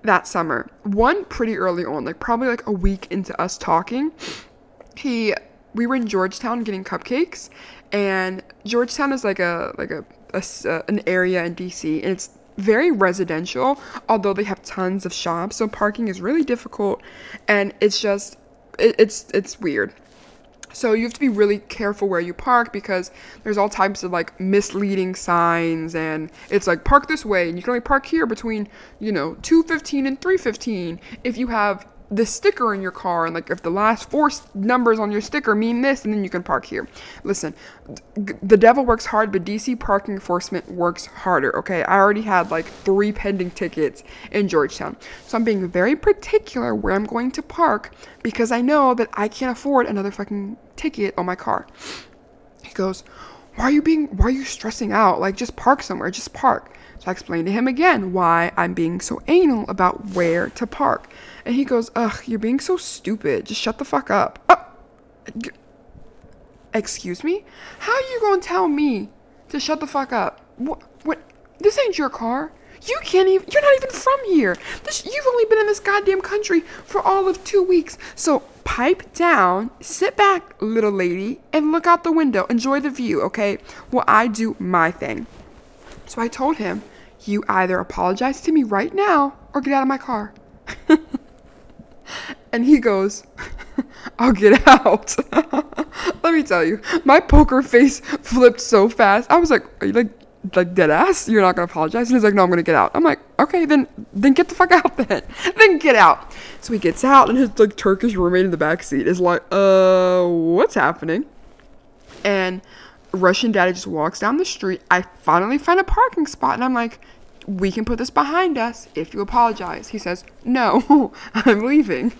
that summer. One pretty early on, like probably like a week into us talking. He we were in Georgetown getting cupcakes, and Georgetown is like a like a, a uh, an area in DC, and it's very residential. Although they have tons of shops, so parking is really difficult, and it's just it, it's it's weird. So you have to be really careful where you park because there's all types of like misleading signs and it's like park this way and you can only park here between, you know, 215 and 315 if you have the sticker in your car and like if the last four numbers on your sticker mean this and then you can park here. Listen the devil works hard but dc parking enforcement works harder okay? I already had like three pending tickets in georgetown. So i'm being very particular where i'm going to park because i know that i can't afford another fucking ticket on my car. He goes why are you being why are you stressing out? Like just park somewhere just park. So I explained to him again why I'm being so anal about where to park. And he goes, Ugh, you're being so stupid. Just shut the fuck up. Oh. Excuse me? How are you gonna tell me to shut the fuck up? What? What? This ain't your car. You can't even. You're not even from here. This, you've only been in this goddamn country for all of two weeks. So pipe down, sit back, little lady, and look out the window. Enjoy the view, okay? While I do my thing. So I told him, You either apologize to me right now or get out of my car. and he goes, I'll get out. Let me tell you, my poker face flipped so fast. I was like, Are you like, like dead ass? You're not gonna apologize? And he's like, No, I'm gonna get out. I'm like, Okay, then then get the fuck out then. then get out. So he gets out and his like Turkish roommate in the back seat is like, uh, what's happening? And Russian daddy just walks down the street. I finally find a parking spot and I'm like, we can put this behind us if you apologize. He says, no, I'm leaving.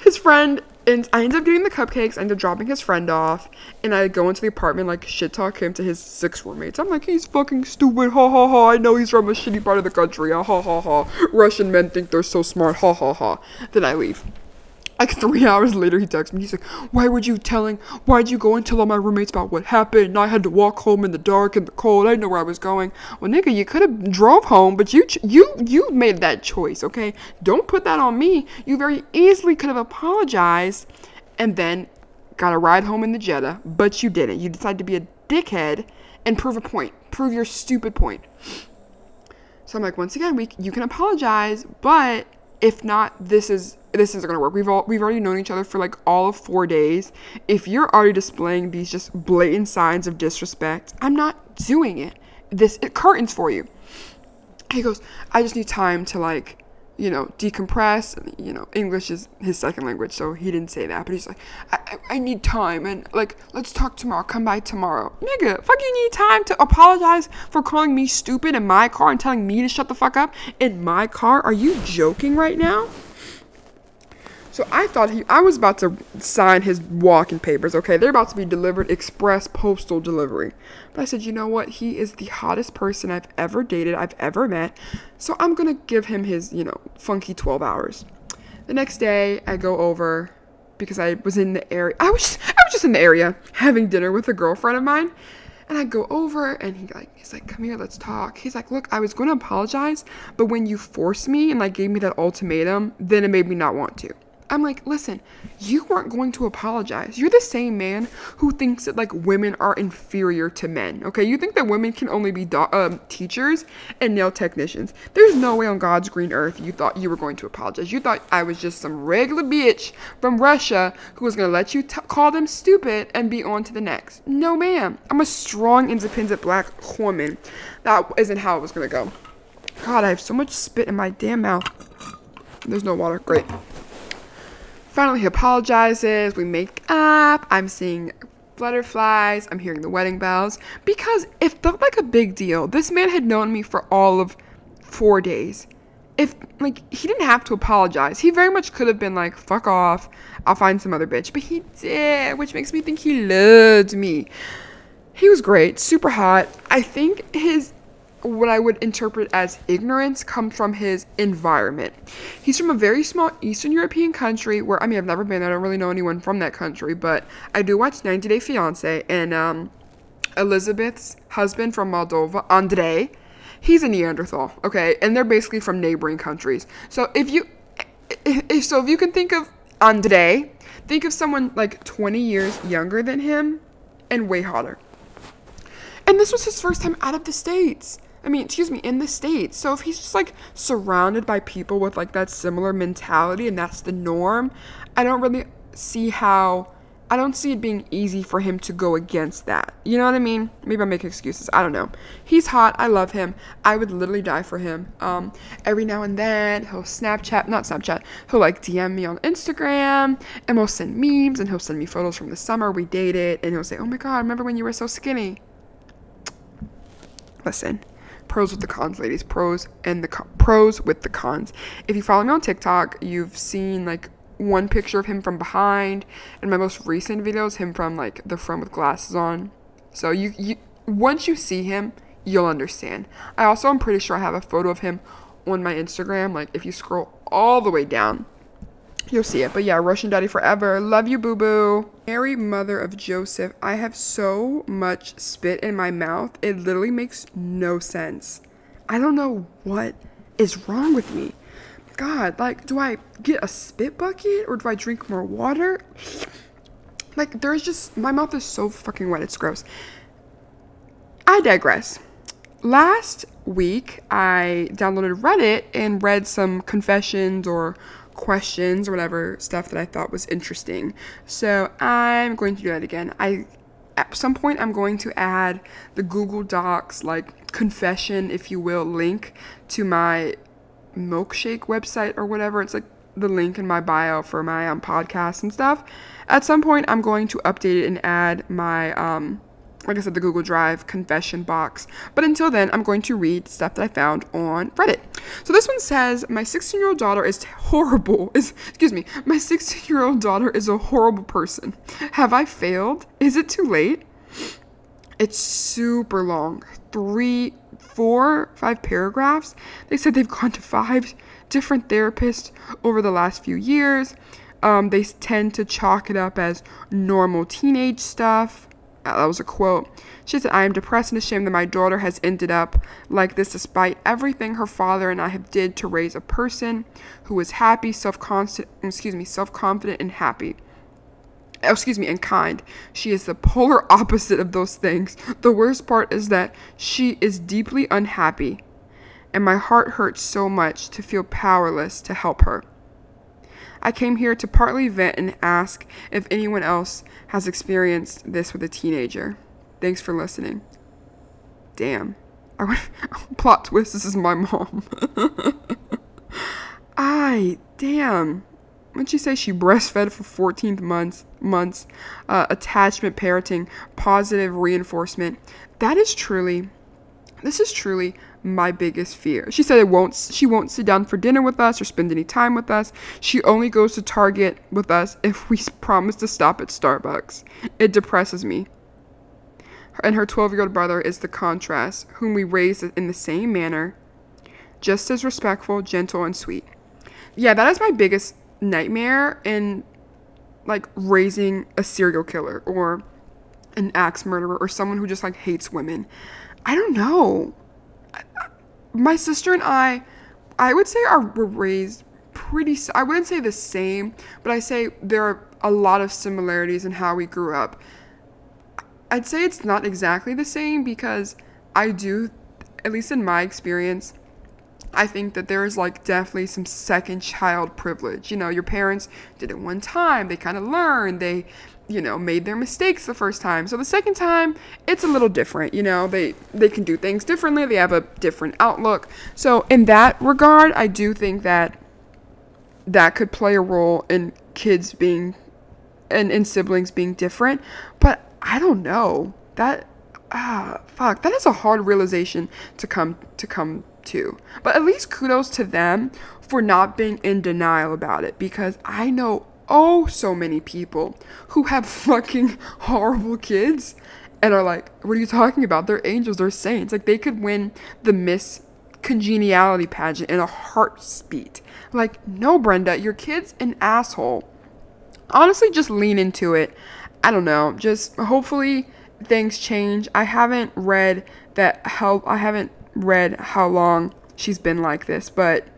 His friend, and I end up getting the cupcakes, I end up dropping his friend off, and I go into the apartment, like, shit talk him to his six roommates. I'm like, he's fucking stupid, ha ha ha, I know he's from a shitty part of the country, ha ha ha ha. Russian men think they're so smart, ha ha ha. Then I leave. Like three hours later, he texts me. He's like, "Why would you telling? Why'd you go and tell all my roommates about what happened? I had to walk home in the dark and the cold. I didn't know where I was going. Well, nigga, you could have drove home, but you you you made that choice. Okay, don't put that on me. You very easily could have apologized, and then got a ride home in the Jetta, but you didn't. You decided to be a dickhead and prove a point. Prove your stupid point. So I'm like, once again, we you can apologize, but if not, this is this isn't gonna work. We've all we've already known each other for like all of four days. If you're already displaying these just blatant signs of disrespect, I'm not doing it. This it curtains for you. He goes, I just need time to like, you know, decompress. You know, English is his second language, so he didn't say that. But he's like, I, I, I need time, and like, let's talk tomorrow. Come by tomorrow, nigga. Fucking need time to apologize for calling me stupid in my car and telling me to shut the fuck up in my car. Are you joking right now? So I thought he, I was about to sign his walking papers. Okay, they're about to be delivered express postal delivery. But I said, you know what? He is the hottest person I've ever dated, I've ever met. So I'm gonna give him his, you know, funky 12 hours. The next day, I go over because I was in the area. I was I was just in the area having dinner with a girlfriend of mine. And I go over and he like he's like, come here, let's talk. He's like, look, I was gonna apologize, but when you forced me and like gave me that ultimatum, then it made me not want to. I'm like, listen, you weren't going to apologize. You're the same man who thinks that like women are inferior to men. Okay, you think that women can only be do- um, teachers and nail technicians. There's no way on God's green earth you thought you were going to apologize. You thought I was just some regular bitch from Russia who was gonna let you t- call them stupid and be on to the next. No, ma'am. I'm a strong, independent black woman. That isn't how it was gonna go. God, I have so much spit in my damn mouth. There's no water. Great. Finally, he apologizes. We make up. I'm seeing butterflies. I'm hearing the wedding bells. Because it felt like a big deal. This man had known me for all of four days. If, like, he didn't have to apologize. He very much could have been like, fuck off. I'll find some other bitch. But he did, which makes me think he loved me. He was great, super hot. I think his what I would interpret as ignorance comes from his environment. He's from a very small Eastern European country where I mean I've never been. I don't really know anyone from that country, but I do watch 90 Day Fiance and um, Elizabeth's husband from Moldova, Andrei. He's a Neanderthal, okay, and they're basically from neighboring countries. So if you, if so, if you can think of Andrei, think of someone like 20 years younger than him and way hotter. And this was his first time out of the States. I mean, excuse me, in the States. So if he's just like surrounded by people with like that similar mentality and that's the norm, I don't really see how. I don't see it being easy for him to go against that. You know what I mean? Maybe I'm making excuses. I don't know. He's hot. I love him. I would literally die for him. Um, every now and then he'll Snapchat, not Snapchat. He'll like DM me on Instagram, and we'll send memes, and he'll send me photos from the summer we dated, and he'll say, "Oh my God, remember when you were so skinny?" Listen, pros with the cons, ladies. Pros and the co- pros with the cons. If you follow me on TikTok, you've seen like one picture of him from behind, and my most recent videos, him from like the front with glasses on. So you you once you see him, you'll understand. I also am pretty sure I have a photo of him on my Instagram. Like if you scroll all the way down, You'll see it. But yeah, Russian Daddy forever. Love you, boo boo. Mary, mother of Joseph. I have so much spit in my mouth. It literally makes no sense. I don't know what is wrong with me. God, like, do I get a spit bucket or do I drink more water? Like, there's just, my mouth is so fucking wet. It's gross. I digress. Last week, I downloaded Reddit and read some confessions or questions or whatever stuff that I thought was interesting. So I'm going to do that again. I at some point I'm going to add the Google Docs like confession, if you will, link to my milkshake website or whatever. It's like the link in my bio for my um, podcast and stuff. At some point I'm going to update it and add my um like I said, the Google Drive confession box. But until then, I'm going to read stuff that I found on Reddit. So this one says, My 16 year old daughter is horrible. Is excuse me, my 16 year old daughter is a horrible person. Have I failed? Is it too late? It's super long. Three, four, five paragraphs. They said they've gone to five different therapists over the last few years. Um, they tend to chalk it up as normal teenage stuff Uh, that was a quote. She said, I am depressed and ashamed that my daughter has ended up like this despite everything her father and I have did to raise a person who is happy, self-confident, excuse me, self-confident and happy. Oh, excuse me, and kind. She is the polar opposite of those things. The worst part is that she is deeply unhappy, and my heart hurts so much to feel powerless to help her. I came here to partly vent and ask if anyone else has experienced this with a teenager. Thanks for listening. Damn. I plot twist, this is my mom. I damn. What'd she say? She breastfed for 14 months. Months. Uh, attachment parenting, positive reinforcement. That is truly. This is truly my biggest fear. She said it won't she won't sit down for dinner with us or spend any time with us. She only goes to Target with us if we promise to stop at Starbucks. It depresses me. And her 12-year-old brother is the contrast, whom we raised in the same manner, just as respectful, gentle, and sweet. Yeah, that is my biggest nightmare and like raising a serial killer or an axe murderer or someone who just like hates women. I don't know. My sister and I, I would say are were raised pretty. I wouldn't say the same, but I say there are a lot of similarities in how we grew up. I'd say it's not exactly the same because I do, at least in my experience, I think that there is like definitely some second child privilege. You know, your parents did it one time, they kind of learned, they, you know, made their mistakes the first time. So the second time, it's a little different, you know. They they can do things differently, they have a different outlook. So in that regard, I do think that that could play a role in kids being and in siblings being different, but I don't know. That ah fuck, that is a hard realization to come to come to. But at least kudos to them for not being in denial about it because I know oh so many people who have fucking horrible kids and are like, what are you talking about? They're angels, they're saints. Like they could win the Miss Congeniality pageant in a heartbeat. Like, no, Brenda, your kid's an asshole. Honestly, just lean into it. I don't know. Just hopefully things change. I haven't read that how I haven't read how long she's been like this, but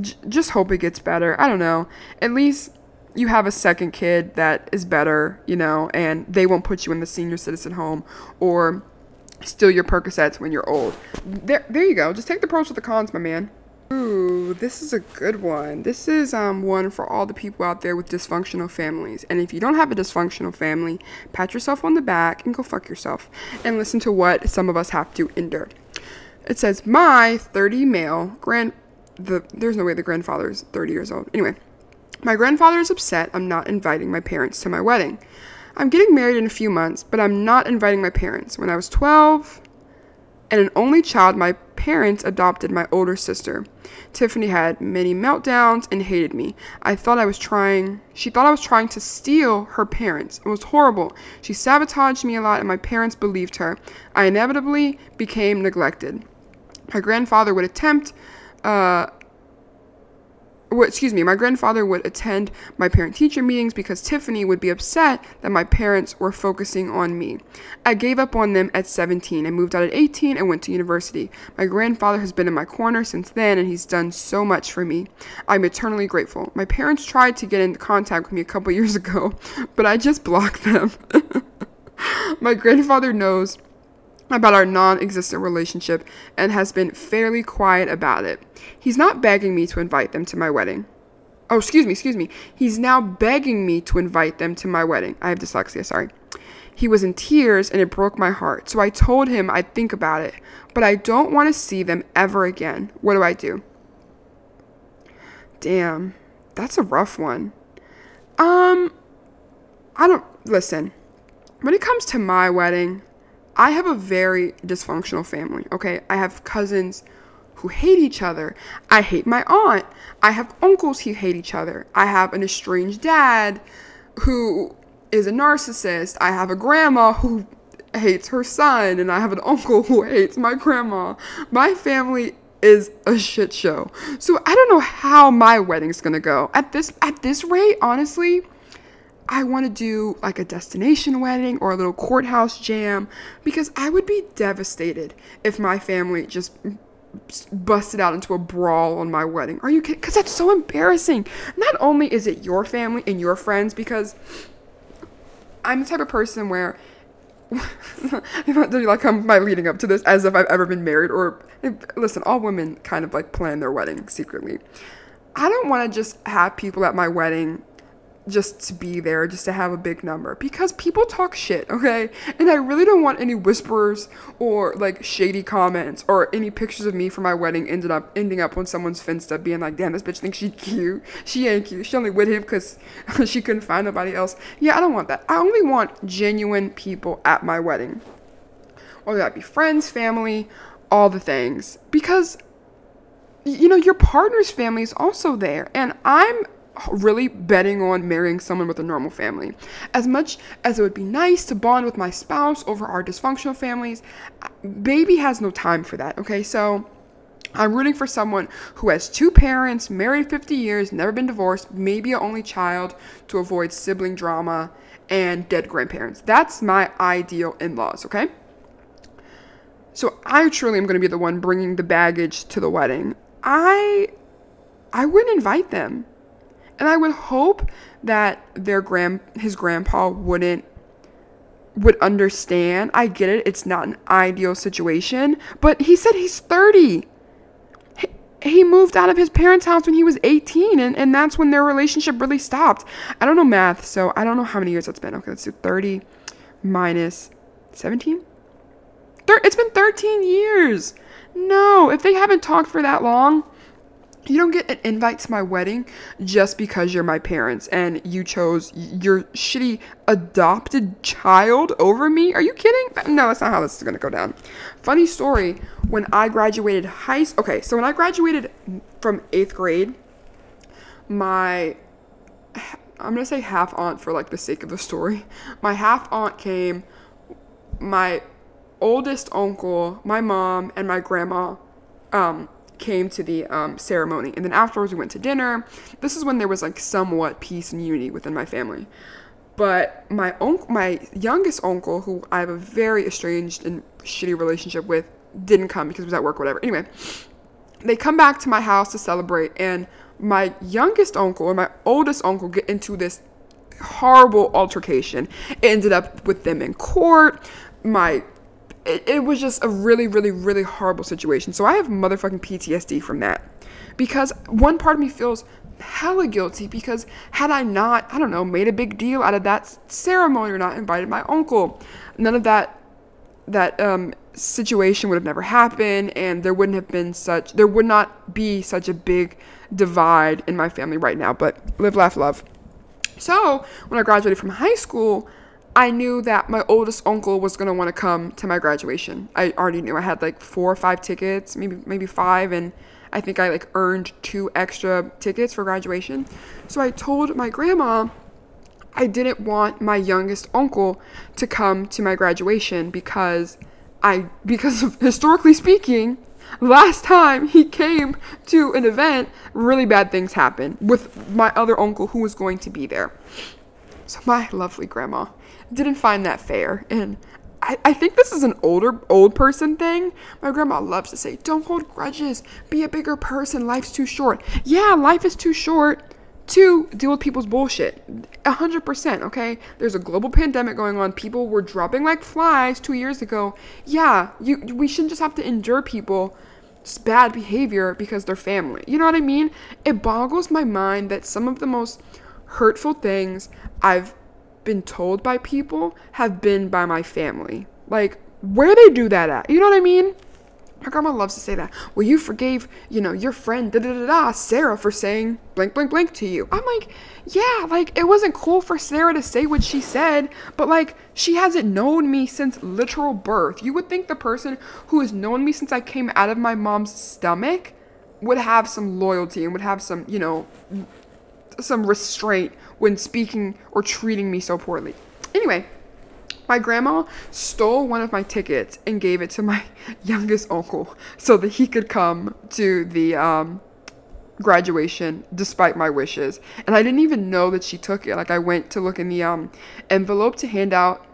j- just hope it gets better. I don't know. At least you have a second kid that is better, you know, and they won't put you in the senior citizen home or steal your Percocets when you're old. There, there you go. Just take the pros with the cons, my man. Ooh, this is a good one. This is um one for all the people out there with dysfunctional families. And if you don't have a dysfunctional family, pat yourself on the back and go fuck yourself and listen to what some of us have to endure. It says my 30 male grand the there's no way the grandfather is 30 years old. Anyway, my grandfather is upset I'm not inviting my parents to my wedding. I'm getting married in a few months, but I'm not inviting my parents. When I was 12 and an only child, my parents adopted my older sister. Tiffany had many meltdowns and hated me. I thought I was trying, she thought I was trying to steal her parents. It was horrible. She sabotaged me a lot, and my parents believed her. I inevitably became neglected. My grandfather would attempt, uh, excuse me, my grandfather would attend my parent teacher meetings because Tiffany would be upset that my parents were focusing on me. I gave up on them at 17 and moved out at 18 and went to university. My grandfather has been in my corner since then and he's done so much for me. I'm eternally grateful. My parents tried to get into contact with me a couple years ago, but I just blocked them. my grandfather knows about our non existent relationship and has been fairly quiet about it. He's not begging me to invite them to my wedding. Oh, excuse me, excuse me. He's now begging me to invite them to my wedding. I have dyslexia, sorry. He was in tears and it broke my heart. So I told him I'd think about it, but I don't want to see them ever again. What do I do? Damn, that's a rough one. Um, I don't listen. When it comes to my wedding, I have a very dysfunctional family, okay? I have cousins who hate each other. I hate my aunt. I have uncles who hate each other. I have an estranged dad who is a narcissist. I have a grandma who hates her son, and I have an uncle who hates my grandma. My family is a shit show. So I don't know how my wedding's gonna go. At this at this rate, honestly, I want to do like a destination wedding or a little courthouse jam because I would be devastated if my family just busted out into a brawl on my wedding. Are you kidding? Because that's so embarrassing. Not only is it your family and your friends, because I'm the type of person where like I'm my leading up to this as if I've ever been married or listen, all women kind of like plan their wedding secretly. I don't want to just have people at my wedding just to be there, just to have a big number because people talk shit, okay? And I really don't want any whisperers or like shady comments or any pictures of me for my wedding ended up ending up on someone's Finsta being like, damn, this bitch thinks she cute. She ain't cute. She only with him because she couldn't find nobody else. Yeah, I don't want that. I only want genuine people at my wedding. Whether that be friends, family, all the things. Because you know, your partner's family is also there. And I'm really betting on marrying someone with a normal family. As much as it would be nice to bond with my spouse over our dysfunctional families, baby has no time for that, okay? So I'm rooting for someone who has two parents, married 50 years, never been divorced, maybe an only child to avoid sibling drama and dead grandparents. That's my ideal in laws, okay? So I truly am going to be the one bringing the baggage to the wedding. I I wouldn't invite them. And I would hope that their grand his grandpa wouldn't would understand. I get it. It's not an ideal situation, but he said he's 30. He, he moved out of his parents' house when he was 18 and, and that's when their relationship really stopped. I don't know math, so I don't know how many years that's been. Okay, let's do 30 minus 17. Thir- it's been 13 years. No, if they haven't talked for that long, you don't get an invite to my wedding just because you're my parents and you chose your shitty adopted child over me. Are you kidding? No, that's not how this is going to go down. Funny story, when I graduated high school. okay, so when I graduated from 8th grade, my I'm going to say half aunt for like the sake of the story. My half aunt came my oldest uncle, my mom, and my grandma um, came to the um, ceremony. And then afterwards, we went to dinner. This is when there was like somewhat peace and unity within my family. But my uncle, my youngest uncle, who I have a very estranged and shitty relationship with, didn't come because he was at work, whatever. Anyway, they come back to my house to celebrate, and my youngest uncle or my oldest uncle get into this horrible altercation. It ended up with them in court. My it, it was just a really, really, really horrible situation. So I have motherfucking PTSD from that. Because one part of me feels hella guilty because had I not, I don't know, made a big deal out of that ceremony or not invited my uncle, none of that that um, situation would have never happened and there wouldn't have been such there would not be such a big divide in my family right now but live laugh love so when i graduated from high school I knew that my oldest uncle was gonna want to come to my graduation. I already knew I had like four or five tickets, maybe maybe five, and I think I like earned two extra tickets for graduation. So I told my grandma I didn't want my youngest uncle to come to my graduation because I because of, historically speaking, last time he came to an event, really bad things happened with my other uncle who was going to be there. So my lovely grandma didn't find that fair. And I, I think this is an older old person thing. My grandma loves to say, Don't hold grudges. Be a bigger person. Life's too short. Yeah, life is too short to deal with people's bullshit. 100%, okay? There's a global pandemic going on. People were dropping like flies 2 years ago. Yeah, you we shouldn't just have to endure people bad behavior because they're family. You know what I mean? It boggles my mind that some of the most hurtful things I've been told by people have been by my family. Like, where they do that at? You know what I mean? My grandma loves to say that. Well, you forgave, you know, your friend, da da da da, Sarah, for saying blank blank blank to you. I'm like, yeah, like, it wasn't cool for Sarah to say what she said, but like, she hasn't known me since literal birth. You would think the person who has known me since I came out of my mom's stomach would have some loyalty and would have some, you know, some restraint when speaking or treating me so poorly. Anyway, my grandma stole one of my tickets and gave it to my youngest uncle so that he could come to the um, graduation despite my wishes. And I didn't even know that she took it. Like I went to look in the um, envelope to hand out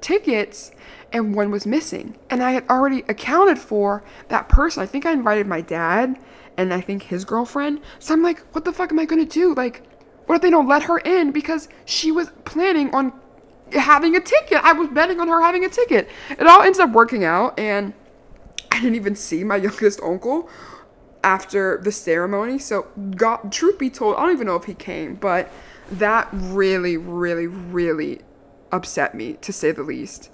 tickets and one was missing. And I had already accounted for that person. I think I invited my dad and I think his girlfriend. So I'm like, what the fuck am I gonna do? Like, what if they don't let her in because she was planning on having a ticket? I was betting on her having a ticket. It all ends up working out, and I didn't even see my youngest uncle after the ceremony. So, God, truth be told, I don't even know if he came, but that really, really, really upset me to say the least.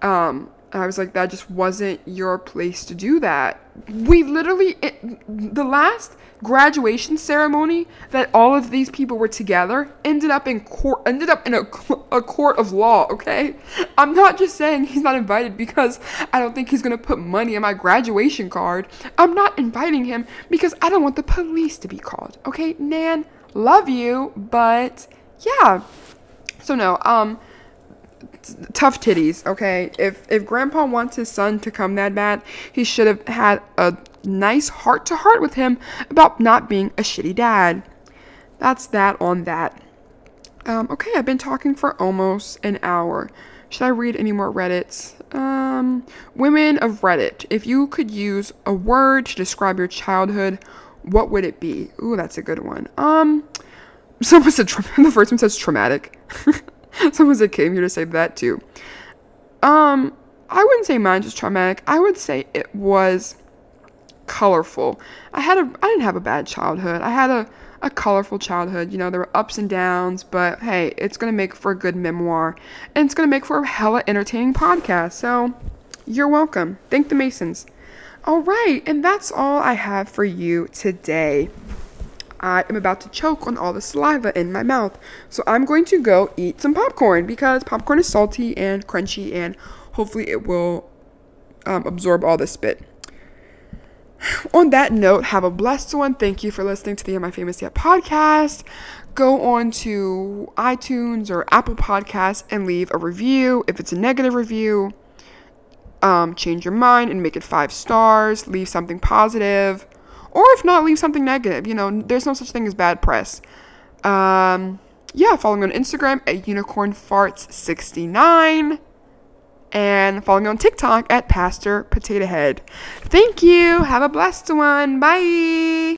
Um, I was like, that just wasn't your place to do that. We literally, it, the last graduation ceremony that all of these people were together ended up in court, ended up in a, a court of law, okay? I'm not just saying he's not invited because I don't think he's gonna put money on my graduation card. I'm not inviting him because I don't want the police to be called, okay? Nan, love you, but yeah. So no, um, tough titties, okay? If if grandpa wants his son to come that bad, he should have had a nice heart to heart with him about not being a shitty dad. That's that on that. Um, okay, I've been talking for almost an hour. Should I read any more Reddits? Um, women of Reddit. If you could use a word to describe your childhood, what would it be? Ooh, that's a good one. Um, someone said tra- the first one says traumatic. someone said came here to say that too. Um, I wouldn't say mine was traumatic. I would say it was colorful. I had a I didn't have a bad childhood. I had a a colorful childhood. You know, there were ups and downs, but hey, it's gonna make for a good memoir. And it's gonna make for a hella entertaining podcast. So you're welcome. Thank the Masons. Alright, and that's all I have for you today. I am about to choke on all the saliva in my mouth. So I'm going to go eat some popcorn because popcorn is salty and crunchy and hopefully it will um, absorb all the spit. On that note, have a blessed one. Thank you for listening to the Am I Famous Yet podcast. Go on to iTunes or Apple Podcasts and leave a review. If it's a negative review, um, change your mind and make it five stars. Leave something positive or if not, leave something negative. You know, there's no such thing as bad press. Um, yeah, follow me on Instagram at unicornfarts69 and follow me on TikTok at Pastor Potato Head. Thank you. Have a blessed one. Bye.